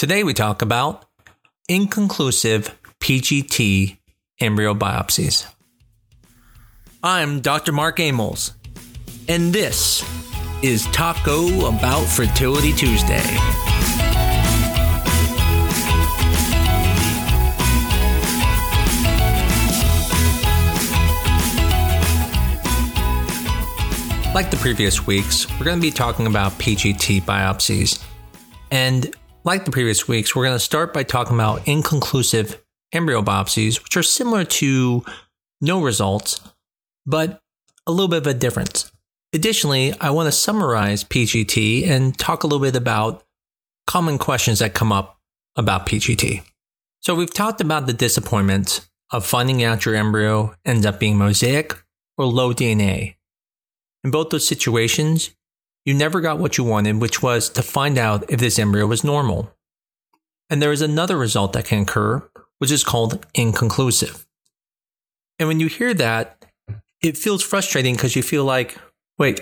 Today we talk about inconclusive PGT embryo biopsies. I'm Dr. Mark Amols, and this is Taco About Fertility Tuesday. Like the previous weeks, we're going to be talking about PGT biopsies. And like the previous weeks, we're going to start by talking about inconclusive embryo biopsies, which are similar to no results, but a little bit of a difference. Additionally, I want to summarize PGT and talk a little bit about common questions that come up about PGT. So, we've talked about the disappointment of finding out your embryo ends up being mosaic or low DNA. In both those situations, you never got what you wanted, which was to find out if this embryo was normal. And there is another result that can occur, which is called inconclusive. And when you hear that, it feels frustrating because you feel like, wait,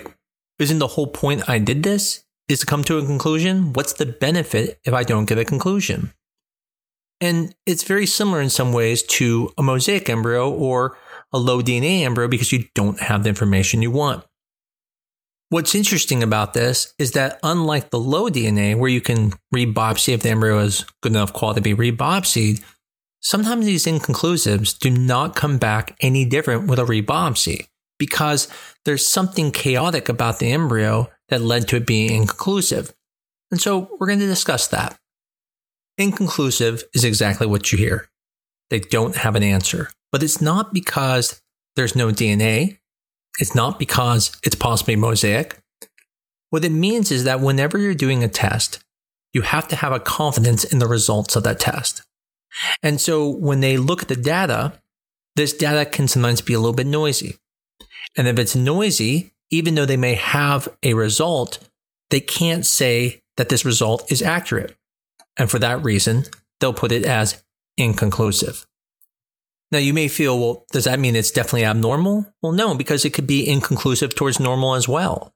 isn't the whole point I did this? Is to come to a conclusion? What's the benefit if I don't get a conclusion? And it's very similar in some ways to a mosaic embryo or a low DNA embryo because you don't have the information you want. What's interesting about this is that unlike the low DNA, where you can rebiopsy if the embryo is good enough quality to be rebiopsied, sometimes these inconclusives do not come back any different with a rebiopsy because there's something chaotic about the embryo that led to it being inconclusive. And so we're going to discuss that. Inconclusive is exactly what you hear. They don't have an answer, but it's not because there's no DNA it's not because it's possibly mosaic. What it means is that whenever you're doing a test, you have to have a confidence in the results of that test. And so when they look at the data, this data can sometimes be a little bit noisy. And if it's noisy, even though they may have a result, they can't say that this result is accurate. And for that reason, they'll put it as inconclusive. Now, you may feel, well, does that mean it's definitely abnormal? Well, no, because it could be inconclusive towards normal as well.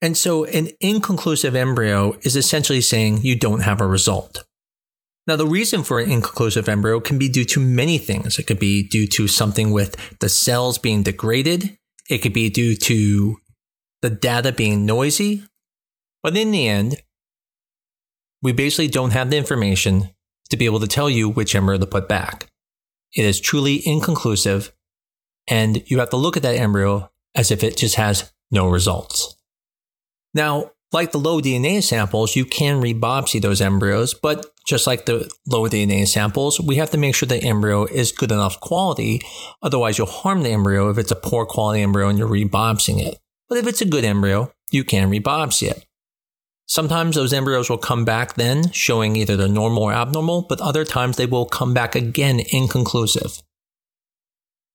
And so an inconclusive embryo is essentially saying you don't have a result. Now, the reason for an inconclusive embryo can be due to many things. It could be due to something with the cells being degraded. It could be due to the data being noisy. But in the end, we basically don't have the information to be able to tell you which embryo to put back. It is truly inconclusive, and you have to look at that embryo as if it just has no results. Now, like the low DNA samples, you can rebiopsy those embryos, but just like the low DNA samples, we have to make sure the embryo is good enough quality. Otherwise, you'll harm the embryo if it's a poor quality embryo and you're rebiopsying it. But if it's a good embryo, you can rebiopsy it. Sometimes those embryos will come back then, showing either they're normal or abnormal, but other times they will come back again inconclusive.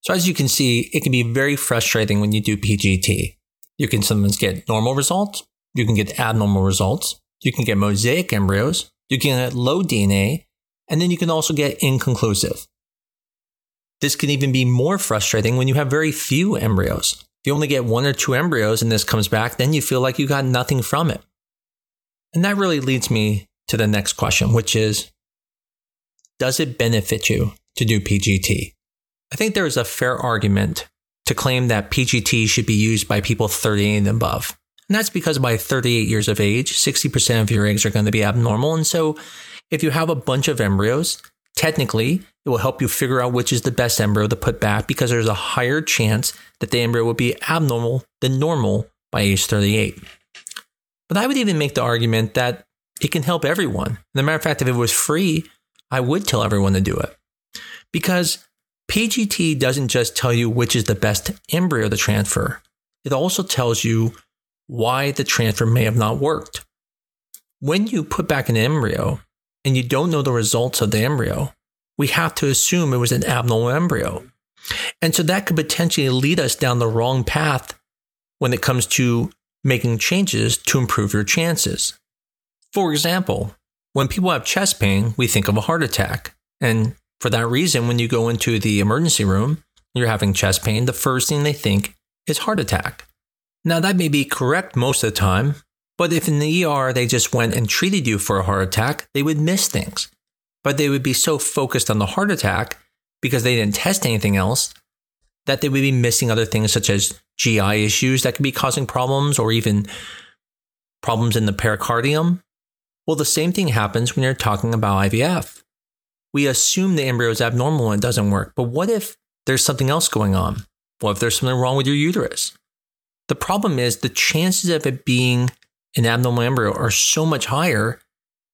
So as you can see, it can be very frustrating when you do PGT. You can sometimes get normal results, you can get abnormal results, you can get mosaic embryos, you can get low DNA, and then you can also get inconclusive. This can even be more frustrating when you have very few embryos. If you only get one or two embryos and this comes back, then you feel like you got nothing from it. And that really leads me to the next question, which is Does it benefit you to do PGT? I think there is a fair argument to claim that PGT should be used by people 38 and above. And that's because by 38 years of age, 60% of your eggs are going to be abnormal. And so if you have a bunch of embryos, technically it will help you figure out which is the best embryo to put back because there's a higher chance that the embryo will be abnormal than normal by age 38. But I would even make the argument that it can help everyone. As a matter of fact, if it was free, I would tell everyone to do it. Because PGT doesn't just tell you which is the best embryo to transfer, it also tells you why the transfer may have not worked. When you put back an embryo and you don't know the results of the embryo, we have to assume it was an abnormal embryo. And so that could potentially lead us down the wrong path when it comes to making changes to improve your chances. For example, when people have chest pain, we think of a heart attack. And for that reason, when you go into the emergency room, you're having chest pain, the first thing they think is heart attack. Now, that may be correct most of the time, But if in the ER they just went and treated you for a heart attack, they would miss things. But they would be so focused on the heart attack because they didn't test anything else that they would be missing other things such as GI issues that could be causing problems or even problems in the pericardium. Well, the same thing happens when you're talking about IVF. We assume the embryo is abnormal and it doesn't work, but what if there's something else going on? What if there's something wrong with your uterus? The problem is the chances of it being an abnormal embryo are so much higher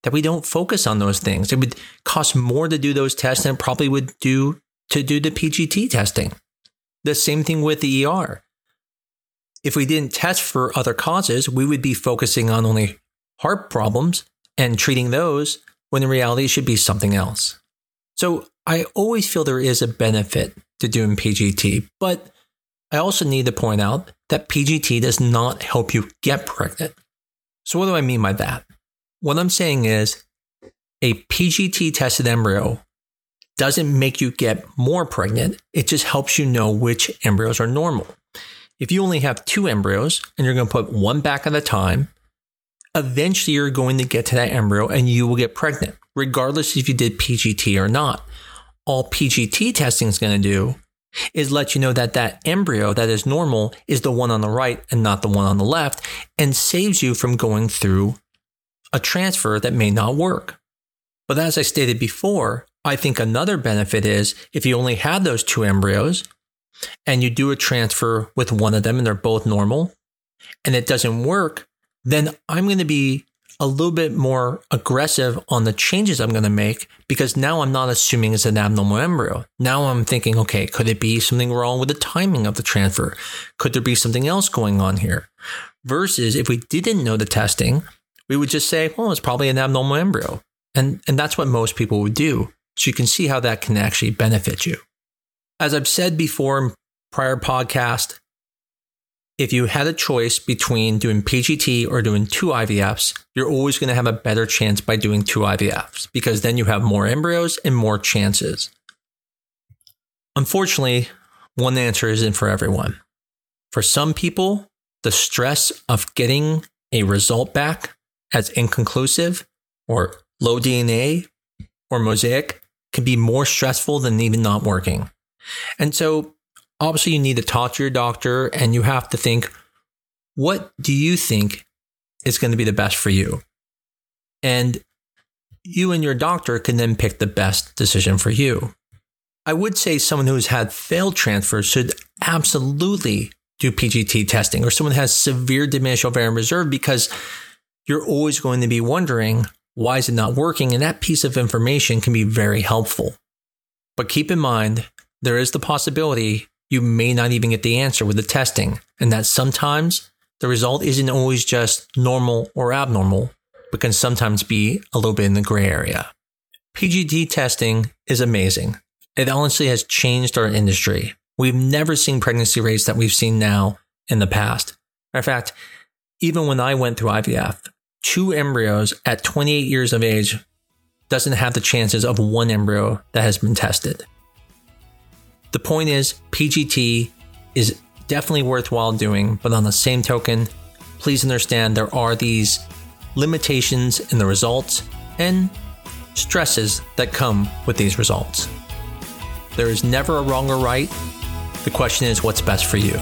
that we don't focus on those things. It would cost more to do those tests than it probably would do to do the PGT testing. The same thing with the ER. If we didn't test for other causes, we would be focusing on only heart problems and treating those when in reality it should be something else. So I always feel there is a benefit to doing PGT, but I also need to point out that PGT does not help you get pregnant. So, what do I mean by that? What I'm saying is a PGT tested embryo doesn't make you get more pregnant, it just helps you know which embryos are normal. If you only have two embryos and you're going to put one back at a time, eventually you're going to get to that embryo and you will get pregnant, regardless if you did PGT or not. All PGT testing is going to do is let you know that that embryo that is normal is the one on the right and not the one on the left and saves you from going through a transfer that may not work. But as I stated before, I think another benefit is if you only have those two embryos and you do a transfer with one of them and they're both normal and it doesn't work, then I'm going to be a little bit more aggressive on the changes I'm going to make because now I'm not assuming it's an abnormal embryo. Now I'm thinking, okay, could it be something wrong with the timing of the transfer? Could there be something else going on here? Versus if we didn't know the testing, we would just say, well, it's probably an abnormal embryo. And, and that's what most people would do. So you can see how that can actually benefit you. As I've said before in prior podcast, if you had a choice between doing PGT or doing two IVFs, you're always going to have a better chance by doing two IVFs because then you have more embryos and more chances. Unfortunately, one answer isn't for everyone. For some people, the stress of getting a result back as inconclusive or low DNA or mosaic can be more stressful than even not working. And so obviously you need to talk to your doctor and you have to think, what do you think is going to be the best for you? And you and your doctor can then pick the best decision for you. I would say someone who's had failed transfers should absolutely do PGT testing or someone has severe diminished ovarian reserve because you're always going to be wondering why is it not working? And that piece of information can be very helpful. But keep in mind, there is the possibility you may not even get the answer with the testing, and that sometimes the result isn't always just normal or abnormal, but can sometimes be a little bit in the gray area. PGD testing is amazing. It honestly has changed our industry. We've never seen pregnancy rates that we've seen now in the past. In fact, even when I went through IVF, two embryos at 28 years of age doesn't have the chances of one embryo that has been tested. The point is, PGT is definitely worthwhile doing, but on the same token, please understand there are these limitations in the results and stresses that come with these results. There is never a wrong or right. The question is what's best for you.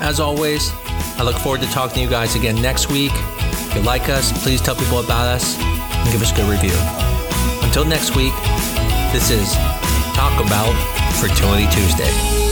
As always, I look forward to talking to you guys again next week. If you like us, please tell people about us and give us a good review. Until next week, this is Talk About Fertility Tuesday.